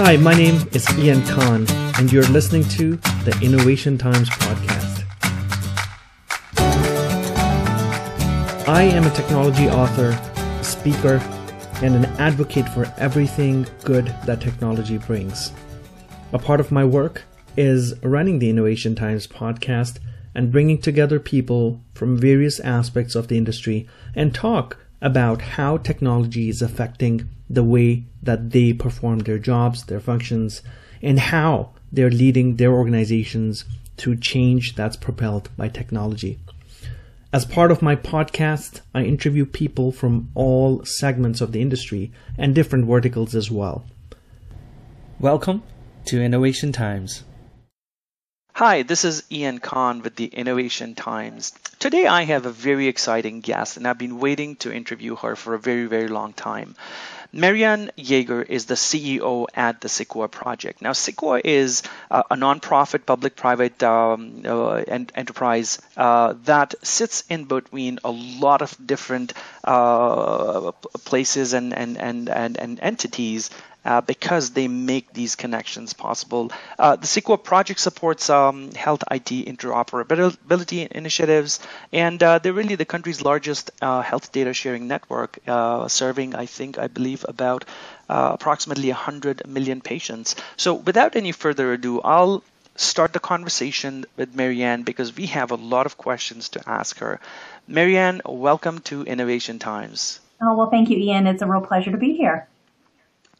Hi, my name is Ian Khan, and you're listening to the Innovation Times podcast. I am a technology author, speaker, and an advocate for everything good that technology brings. A part of my work is running the Innovation Times podcast and bringing together people from various aspects of the industry and talk about how technology is affecting the way that they perform their jobs, their functions, and how they're leading their organizations through change that's propelled by technology. As part of my podcast, I interview people from all segments of the industry and different verticals as well. Welcome to Innovation Times. Hi, this is Ian Khan with the Innovation Times. Today I have a very exciting guest, and I've been waiting to interview her for a very, very long time. Mariann Yeager is the CEO at the Sequoia Project. Now, Sequoia is uh, a nonprofit public-private um, uh, enterprise uh, that sits in between a lot of different uh, places and, and, and, and, and entities uh, because they make these connections possible. Uh, the Sequoia project supports um, health IT interoperability initiatives, and uh, they're really the country's largest uh, health data sharing network, uh, serving, I think, I believe, about uh, approximately 100 million patients. So, without any further ado, I'll start the conversation with Mariann because we have a lot of questions to ask her. Mariann, welcome to Innovation Times. Oh, well, thank you, Ian. It's a real pleasure to be here.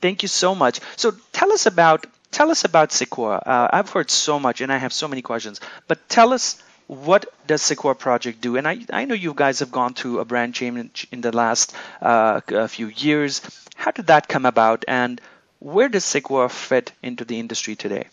Thank you so much. So tell us about tell us about Sequoia. Uh, I've heard so much, and I have so many questions. But tell us what does Sequoia Project do? And I, I know you guys have gone through a brand change in the last uh, few years. How did that come about, and where does Sequoia fit into the industry today?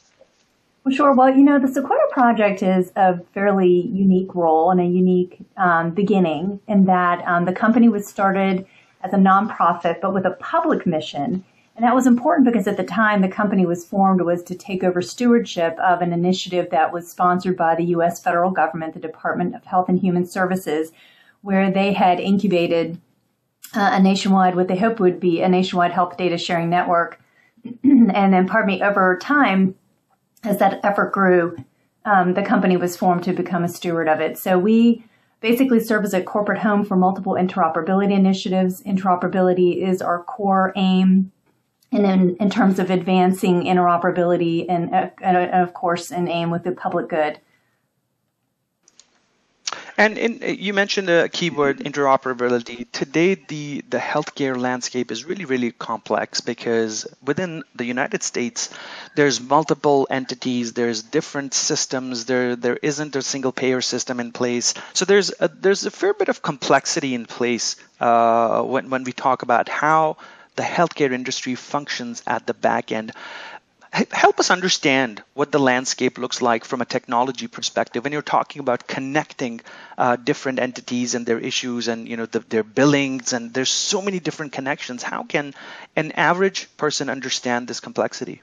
Well, sure. Well, you know, the Sequoia Project is a fairly unique role and a unique um, beginning in that um, the company was started as a nonprofit, but with a public mission and that was important because at the time the company was formed was to take over stewardship of an initiative that was sponsored by the U.S. federal government, the Department of Health and Human Services, where they had incubated uh, a nationwide, what they hoped would be a nationwide health data sharing network. and then, pardon me, over time, as that effort grew, um, the company was formed to become a steward of it. So we basically serve as a corporate home for multiple interoperability initiatives. Interoperability is our core aim and in, in terms of advancing interoperability and, and, of course an aim with the public good. And in, you mentioned a keyword interoperability. Today, the, the healthcare landscape is really, really complex because within the United States, there's multiple entities, there's different systems, there there isn't a single payer system in place. So there's a, there's a fair bit of complexity in place uh, when when we talk about how the healthcare industry functions at the back end. Help us understand what the landscape looks like from a technology perspective. When you're talking about connecting uh, different entities and their issues and you know the, their billings and there's so many different connections, how can an average person understand this complexity?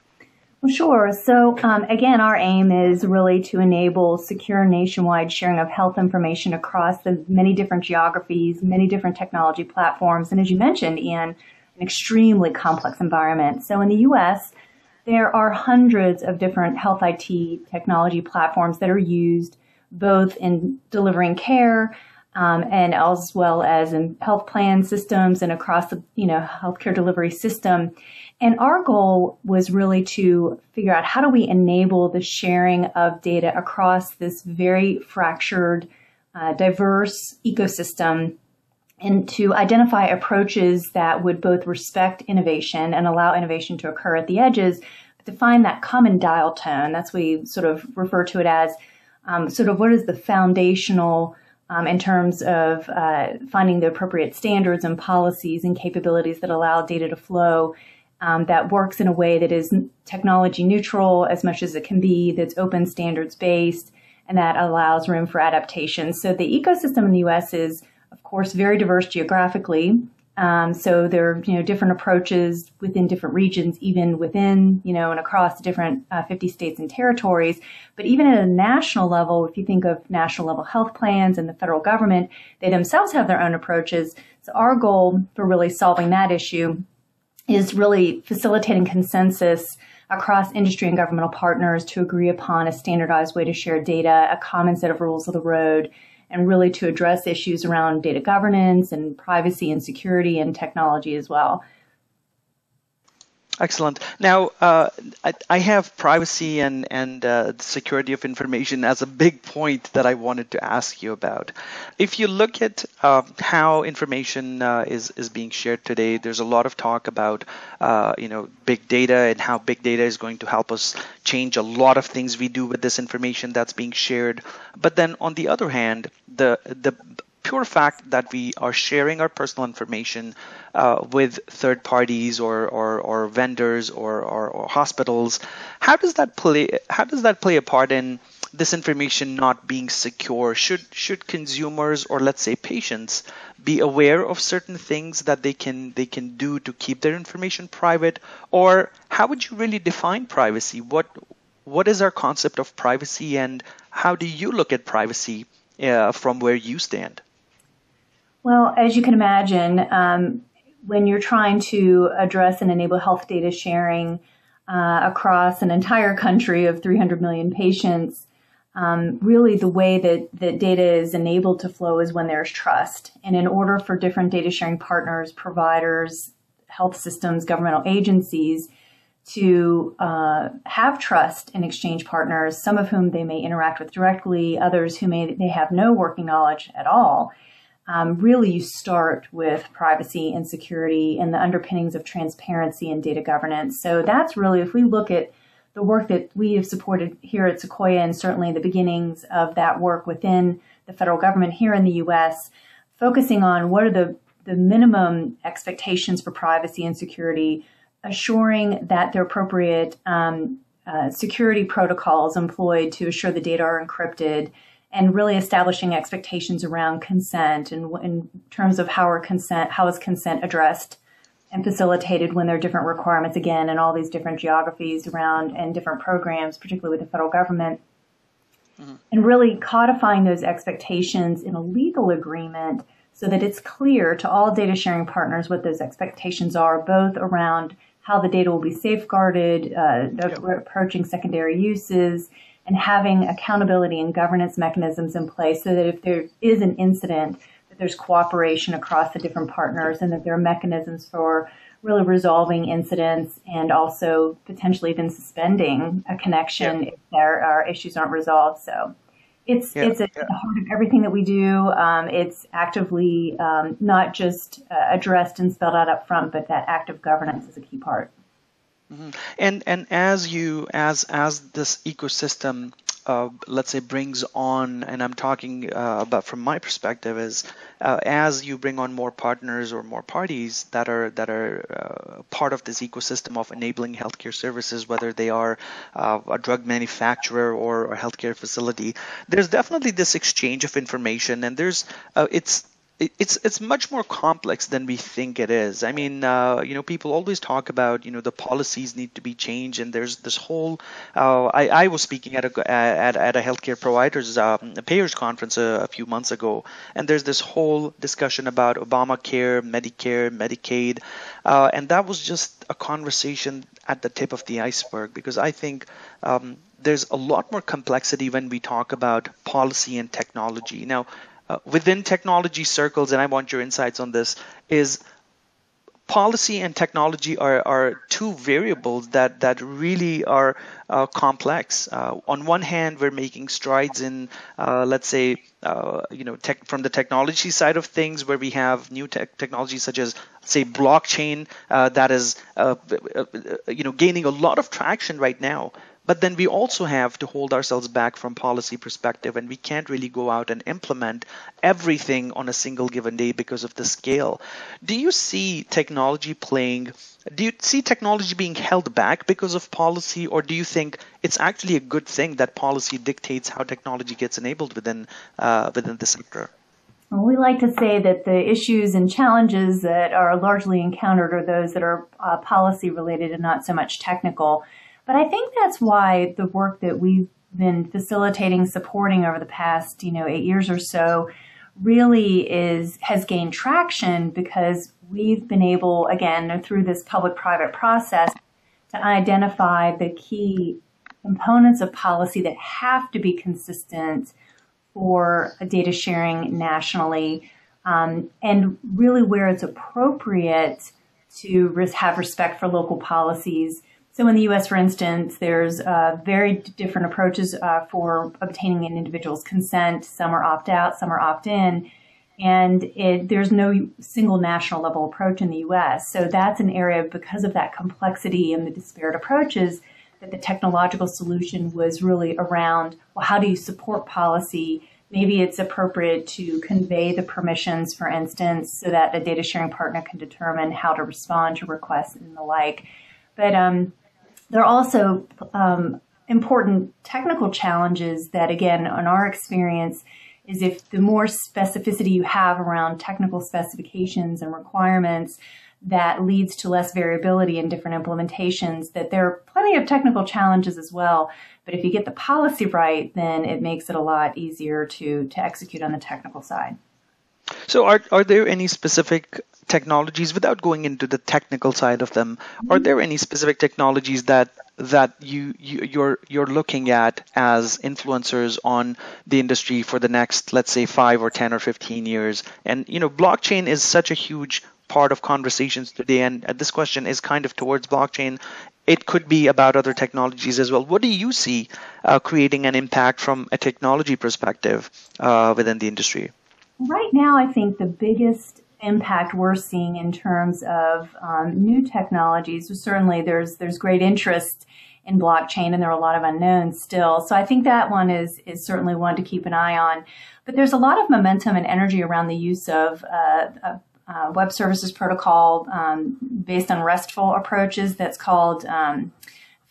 Sure. So, um, again, our aim is really to enable secure nationwide sharing of health information across the many different geographies, many different technology platforms. And as you mentioned, Ian, an extremely complex environment. So in the US, there are hundreds of different health IT technology platforms that are used both in delivering care um, and as well as in health plan systems and across the you know healthcare delivery system. And our goal was really to figure out how do we enable the sharing of data across this very fractured, uh, diverse ecosystem and to identify approaches that would both respect innovation and allow innovation to occur at the edges, but to find that common dial tone. That's what we sort of refer to it as um, sort of what is the foundational um, in terms of uh, finding the appropriate standards and policies and capabilities that allow data to flow um, that works in a way that is technology neutral as much as it can be, that's open standards based, and that allows room for adaptation. So the ecosystem in the US is of course, very diverse geographically. Um, so there are you know different approaches within different regions, even within you know and across different uh, 50 states and territories. But even at a national level, if you think of national level health plans and the federal government, they themselves have their own approaches. So our goal for really solving that issue is really facilitating consensus across industry and governmental partners to agree upon a standardized way to share data, a common set of rules of the road, and really to address issues around data governance and privacy and security and technology as well. Excellent. Now, uh, I, I, have privacy and and uh, security of information as a big point that I wanted to ask you about. If you look at uh, how information uh, is is being shared today, there's a lot of talk about uh, you know big data and how big data is going to help us change a lot of things we do with this information that's being shared. But then on the other hand, the the pure fact that we are sharing our personal information uh, with third parties or, or, or vendors or, or, or, hospitals, how does that play? How does that play a part in this information not being secure? Should should consumers or let's say patients be aware of certain things that they can they can do to keep their information private? Or how would you really define privacy? What what is our concept of privacy and how do you look at privacy uh, from where you stand? Well, as you can imagine, um, when you're trying to address and enable health data sharing uh, across an entire country of 300 million patients, um, really the way that, that data is enabled to flow is when there's trust. And in order for different data sharing partners, providers, health systems, governmental agencies to uh, have trust in exchange partners, some of whom they may interact with directly, others who may they have no working knowledge at all, um, really you start with privacy and security and the underpinnings of transparency and data governance. So that's really, if we look at the work that we have supported here at Sequoia and certainly the beginnings of that work within the federal government here in the US, focusing on what are the, the minimum expectations for privacy and security, assuring that the appropriate um, uh, security protocols employed to assure the data are encrypted and really establishing expectations around consent and in terms of how are consent how is consent addressed and facilitated when there are different requirements again in all these different geographies around and different programs particularly with the federal government mm-hmm. and really codifying those expectations in a legal agreement so that it's clear to all data sharing partners what those expectations are both around how the data will be safeguarded uh, yep. approaching secondary uses and having accountability and governance mechanisms in place so that if there is an incident, that there's cooperation across the different partners and that there are mechanisms for really resolving incidents and also potentially even suspending a connection yeah. if there are issues aren't resolved. So it's yeah, it's at yeah. the heart of everything that we do. Um, it's actively um, not just uh, addressed and spelled out up front, but that active governance is a key part. Mm-hmm. And and as you as as this ecosystem, uh, let's say brings on, and I'm talking uh, about from my perspective is uh, as you bring on more partners or more parties that are that are uh, part of this ecosystem of enabling healthcare services, whether they are uh, a drug manufacturer or a healthcare facility, there's definitely this exchange of information, and there's uh, it's it's it's much more complex than we think it is. I mean, uh, you know, people always talk about you know the policies need to be changed, and there's this whole. Uh, I, I was speaking at a at, at a healthcare providers um, payers conference a, a, few months ago, and there's this whole discussion about Obamacare, Medicare, Medicaid, uh, and that was just a conversation at the tip of the iceberg because I think. Um, there's a lot more complexity when we talk about policy and technology. Now, uh, within technology circles, and I want your insights on this, is policy and technology are, are two variables that, that really are uh, complex. Uh, on one hand, we're making strides in, uh, let's say, uh, you know, tech, from the technology side of things, where we have new tech technologies such as, say, blockchain uh, that is, you know, gaining a lot of traction right now. But then we also have to hold ourselves back from policy perspective, and we can't really go out and implement everything on a single given day because of the scale. Do you see technology playing? Do you see technology being held back because of policy, or do you think it's actually a good thing that policy dictates how technology gets enabled within uh, within the sector? Well, we like to say that the issues and challenges that are largely encountered are those that are uh, policy related and not so much technical. But I think that's why the work that we've been facilitating, supporting over the past, you know, eight years or so really is has gained traction because we've been able, again, through this public private process, to identify the key components of policy that have to be consistent for data sharing nationally, um, and really where it's appropriate to have respect for local policies. So in the U.S., for instance, there's uh, very different approaches uh, for obtaining an individual's consent. Some are opt out, some are opt in and it, there's no single national level approach in the US. So that's an area because of that complexity and the disparate approaches that the technological solution was really around well, how do you support policy? Maybe it's appropriate to convey the permissions, for instance, so that a data sharing partner can determine how to respond to requests and the like. But um, there are also um, important technical challenges that, again, in our experience, is if the more specificity you have around technical specifications and requirements, that leads to less variability in different implementations, that there are plenty of technical challenges as well. But if you get the policy right, then it makes it a lot easier to, to execute on the technical side. So, are, are there any specific technologies, without going into the technical side of them, are there any specific technologies that that you, you you're you're looking at as influencers on the industry for the next, let's say, five or ten or fifteen years? And you know, blockchain is such a huge part of conversations today, and this question is kind of towards blockchain. It could be about other technologies as well. What do you see uh, creating an impact from a technology perspective uh, within the industry? Right now, I think the biggest impact we're seeing in terms of um, new technologies, certainly there's there's great interest in blockchain, and there are a lot of unknowns still. So I think that one is is certainly one to keep an eye on. But there's a lot of momentum and energy around the use of uh, uh, web services protocol um, based on RESTful approaches. That's called um,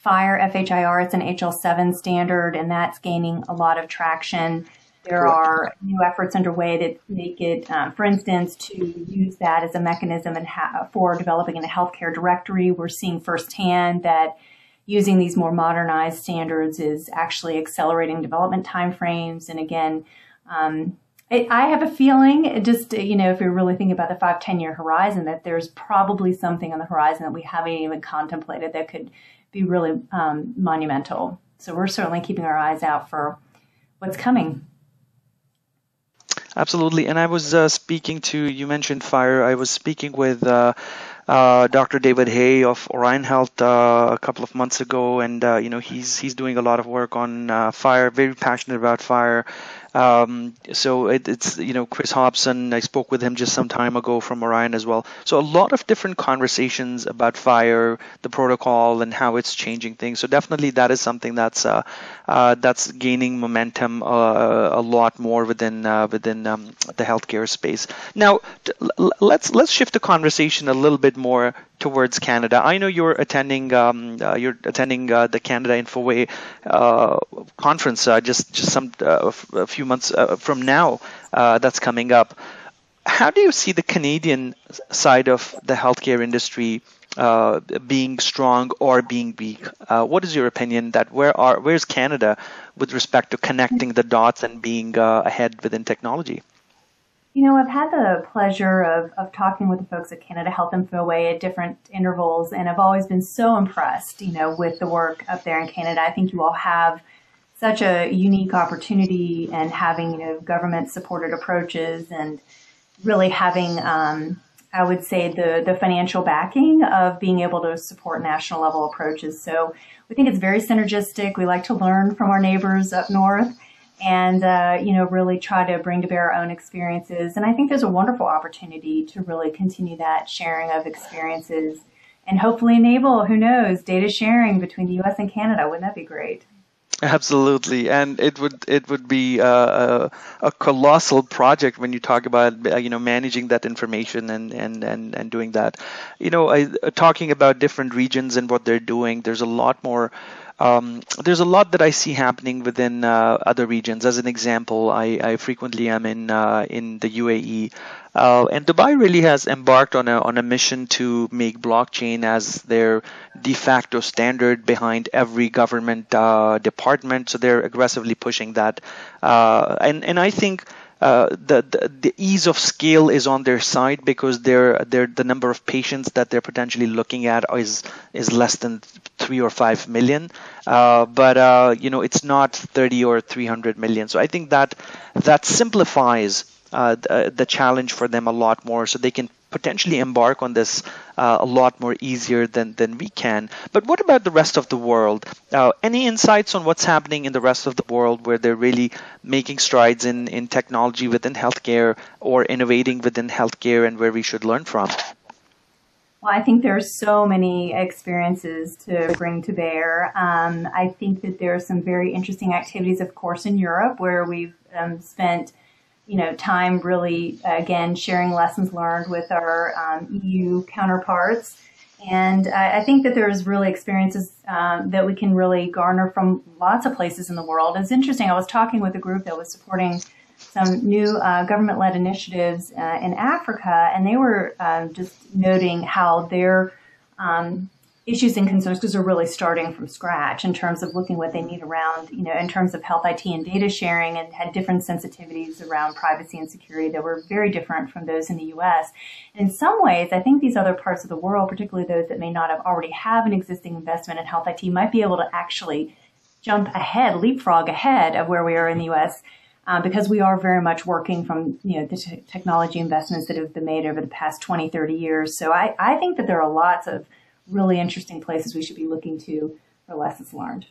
FHIR, F-H-I-R. It's an HL7 standard, and that's gaining a lot of traction. There are new efforts underway that make it, uh, for instance, to use that as a mechanism ha- for developing a healthcare directory. We're seeing firsthand that using these more modernized standards is actually accelerating development timeframes. And again, um, it, I have a feeling, just you know, if you're really thinking about the five, ten year horizon, that there's probably something on the horizon that we haven't even contemplated that could be really um, monumental. So we're certainly keeping our eyes out for what's coming. Absolutely. And I was uh, speaking to, you mentioned FHIR, I was speaking with uh, uh, Dr. David Hay of Orion Health uh, a couple of months ago, and uh, you know he's he's doing a lot of work on uh, FHIR. Very passionate about FHIR, um, so it, it's you know Chris Hobson. I spoke with him just some time ago from Orion as well. So a lot of different conversations about FHIR, the protocol, and how it's changing things. So definitely that is something that's uh, uh, that's gaining momentum uh, a lot more within uh, within um, the healthcare space. Now let's let's shift the conversation a little bit more towards Canada. I know you're attending um, uh, you're attending uh, the Canada InfoWay uh, conference uh, just just some uh, a few months uh, from now that's coming up. How do you see the Canadian side of the healthcare industry being strong or being weak? what is your opinion that where are where's Canada with respect to connecting the dots and being ahead within technology? You know, I've had the pleasure of, of talking with the folks at Canada Health InfoWay at different intervals, and I've always been so impressed, you know, with the work up there in Canada. I think you all have such a unique opportunity and having, you know, government supported approaches and really having, um, I would say, the, the financial backing of being able to support national level approaches. So we think it's very synergistic. We like to learn from our neighbors up north and uh, you know really try to bring to bear our own experiences and i think there's a wonderful opportunity to really continue that sharing of experiences and hopefully enable who knows data sharing between the us and canada wouldn't that be great Absolutely, and it would it would be a, a, a, colossal project when you talk about uh, you know managing that information and and and, and doing that. You know, I, talking about different regions and what they're doing. There's a lot more um, there's a lot that I see happening within uh, other regions. As an example, I, I frequently am in uh, in the UAE, uh, and Dubai really has embarked on a on a mission to make blockchain as their de facto standard behind every government uh, department. So they're aggressively pushing that, uh, and and I think uh, the, the, the ease of scale is on their side because they're, they're the number of patients that they're potentially looking at is is less than three or five million. Uh, but uh, you know it's not 30 or 300 million. So I think that that simplifies uh, the, the challenge for them a lot more, so they can potentially embark on this uh, a lot more easier than, than we can. But what about the rest of the world? Uh, any insights on what's happening in the rest of the world where they're really making strides in, in technology within healthcare or innovating within healthcare and where we should learn from? Well, I think there are so many experiences to bring to bear. Um, I think that there are some very interesting activities, of course, in Europe where we've um, spent you know, time really, again, sharing lessons learned with our um, EU counterparts. And I, I, think that there's really experiences um, that we can really garner from lots of places in the world. It's interesting. I was talking with a group that was supporting some new uh, government-led initiatives uh, in Africa, and they were um, just noting how their um, issues and concerns because they're really starting from scratch in terms of looking what they need around, you know, in terms of health IT and data sharing and had different sensitivities around privacy and security that were very different from those in the US. And in some ways, I think these other parts of the world, particularly those that may not have already have an existing investment in health IT, might be able to actually jump ahead, leapfrog ahead of where we are in the US. Uh, because we are very much working from you know the t- technology investments that have been made over the past 20 30 years so I, I think that there are lots of really interesting places we should be looking to for lessons learned.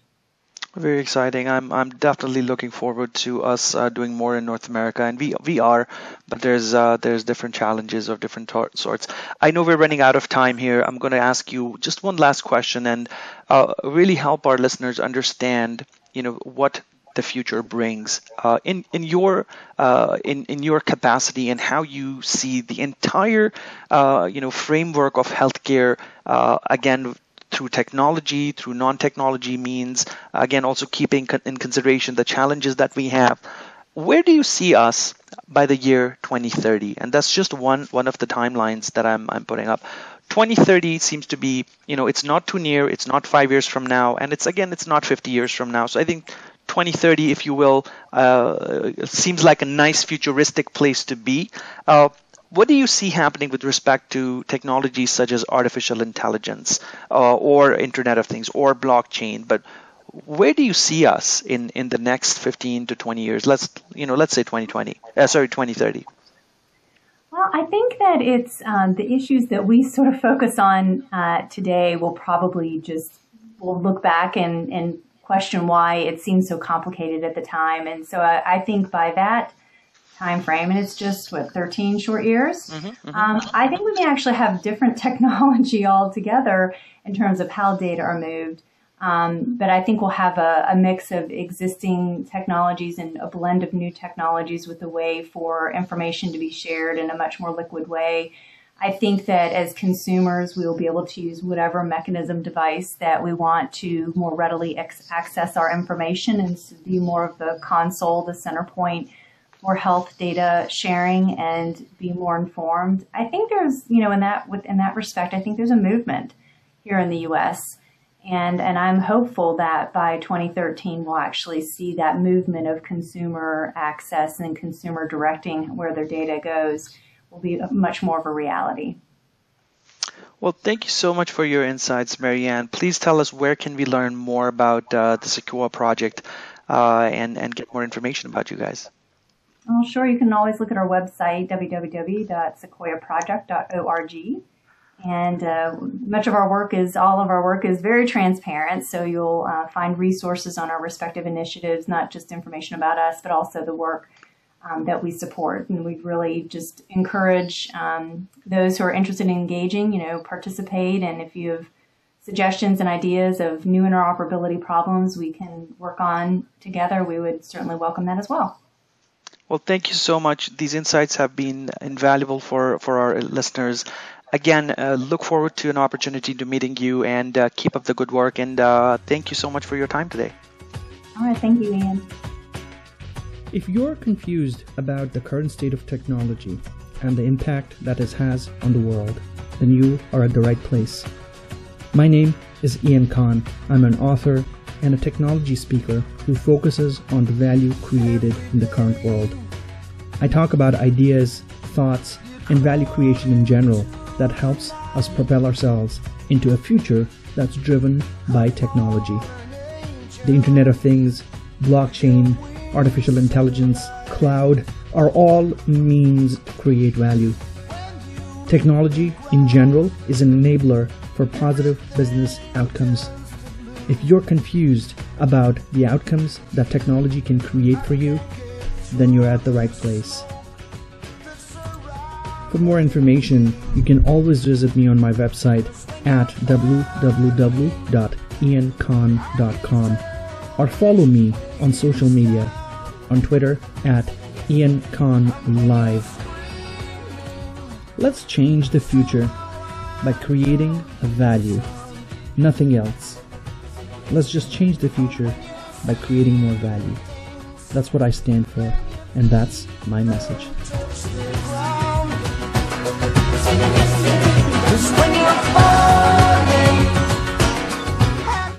Very exciting. I'm I'm definitely looking forward to us uh, doing more in North America, and we we are, but there's uh, there's different challenges of different sorts. I know we're running out of time here. I'm going to ask you just one last question, and uh, really help our listeners understand, you know, what the future brings uh, in in your uh, in in your capacity and how you see the entire uh, you know framework of healthcare uh, again through technology through non-technology means again also keeping in consideration the challenges that we have. Where do you see us by the year 2030 and that's just one one of the timelines that I'm I'm putting up. 2030 seems to be you know it's not too near it's not 5 years from now and it's again it's not 50 years from now. So i think 2030, if you will, uh, seems like a nice futuristic place to be. Uh, what do you see happening with respect to technologies such as artificial intelligence uh, or Internet of Things or blockchain? But where do you see us in, in the next 15 to 20 years? Let's you know, let's say 2020. Uh, sorry, 2030. Well, I think that it's um, the issues that we sort of focus on uh, today will probably just we'll look back and, and question why it seemed so complicated at the time. And so I, I think by that time frame, and it's just what 13 short years. Mm-hmm, mm-hmm. Um, I think we may actually have different technology altogether in terms of how data are moved. Um, but I think we'll have a, a, mix of existing technologies and a blend of new technologies with a way for information to be shared in a much more liquid way. I think that as consumers, we will be able to use whatever mechanism device that we want to more readily ex- access our information and be more of the console, the center point for health data sharing and be more informed. I think there's, you know, in that in that respect, I think there's a movement here in the U.S. And, and I'm hopeful that by 2013 we'll actually see that movement of consumer access and consumer directing where their data goes will be much more of a reality. Well, thank you so much for your insights, Mariann. Please tell us where can we learn more about uh, the Sequoia project uh, and, and get more information about you guys. Well, sure. You can always look at our website, www.sequoiaproject.org. And uh, much of our work is, all of our work is very transparent. So you'll uh, find resources on our respective initiatives, not just information about us, but also the work um, that we support. And we really just encourage um, those who are interested in engaging, you know, participate. And if you have suggestions and ideas of new interoperability problems we can work on together, we would certainly welcome that as well. Well, thank you so much. These insights have been invaluable for, for our listeners. Again, uh, look forward to an opportunity to meeting you and uh, keep up the good work. And uh, thank you so much for your time today. All right. Thank you, Ian. If you're confused about the current state of technology and the impact that it has on the world, then you are at the right place. My name is Ian Khan. I'm an author and a technology speaker who focuses on the value created in the current world. I talk about ideas, thoughts, and value creation in general that helps us propel ourselves into a future that's driven by technology. The Internet of Things, blockchain, artificial intelligence, cloud are all means to create value. Technology in general is an enabler for positive business outcomes. If you're confused about the outcomes that technology can create for you, then you're at the right place. For more information, you can always visit me on my website at www.iankhan.com or follow me on social media on Twitter at IanKhanLive. Let's change the future by creating a value, nothing else. Let's just change the future by creating more value. That's what I stand for, and that's my message. When you're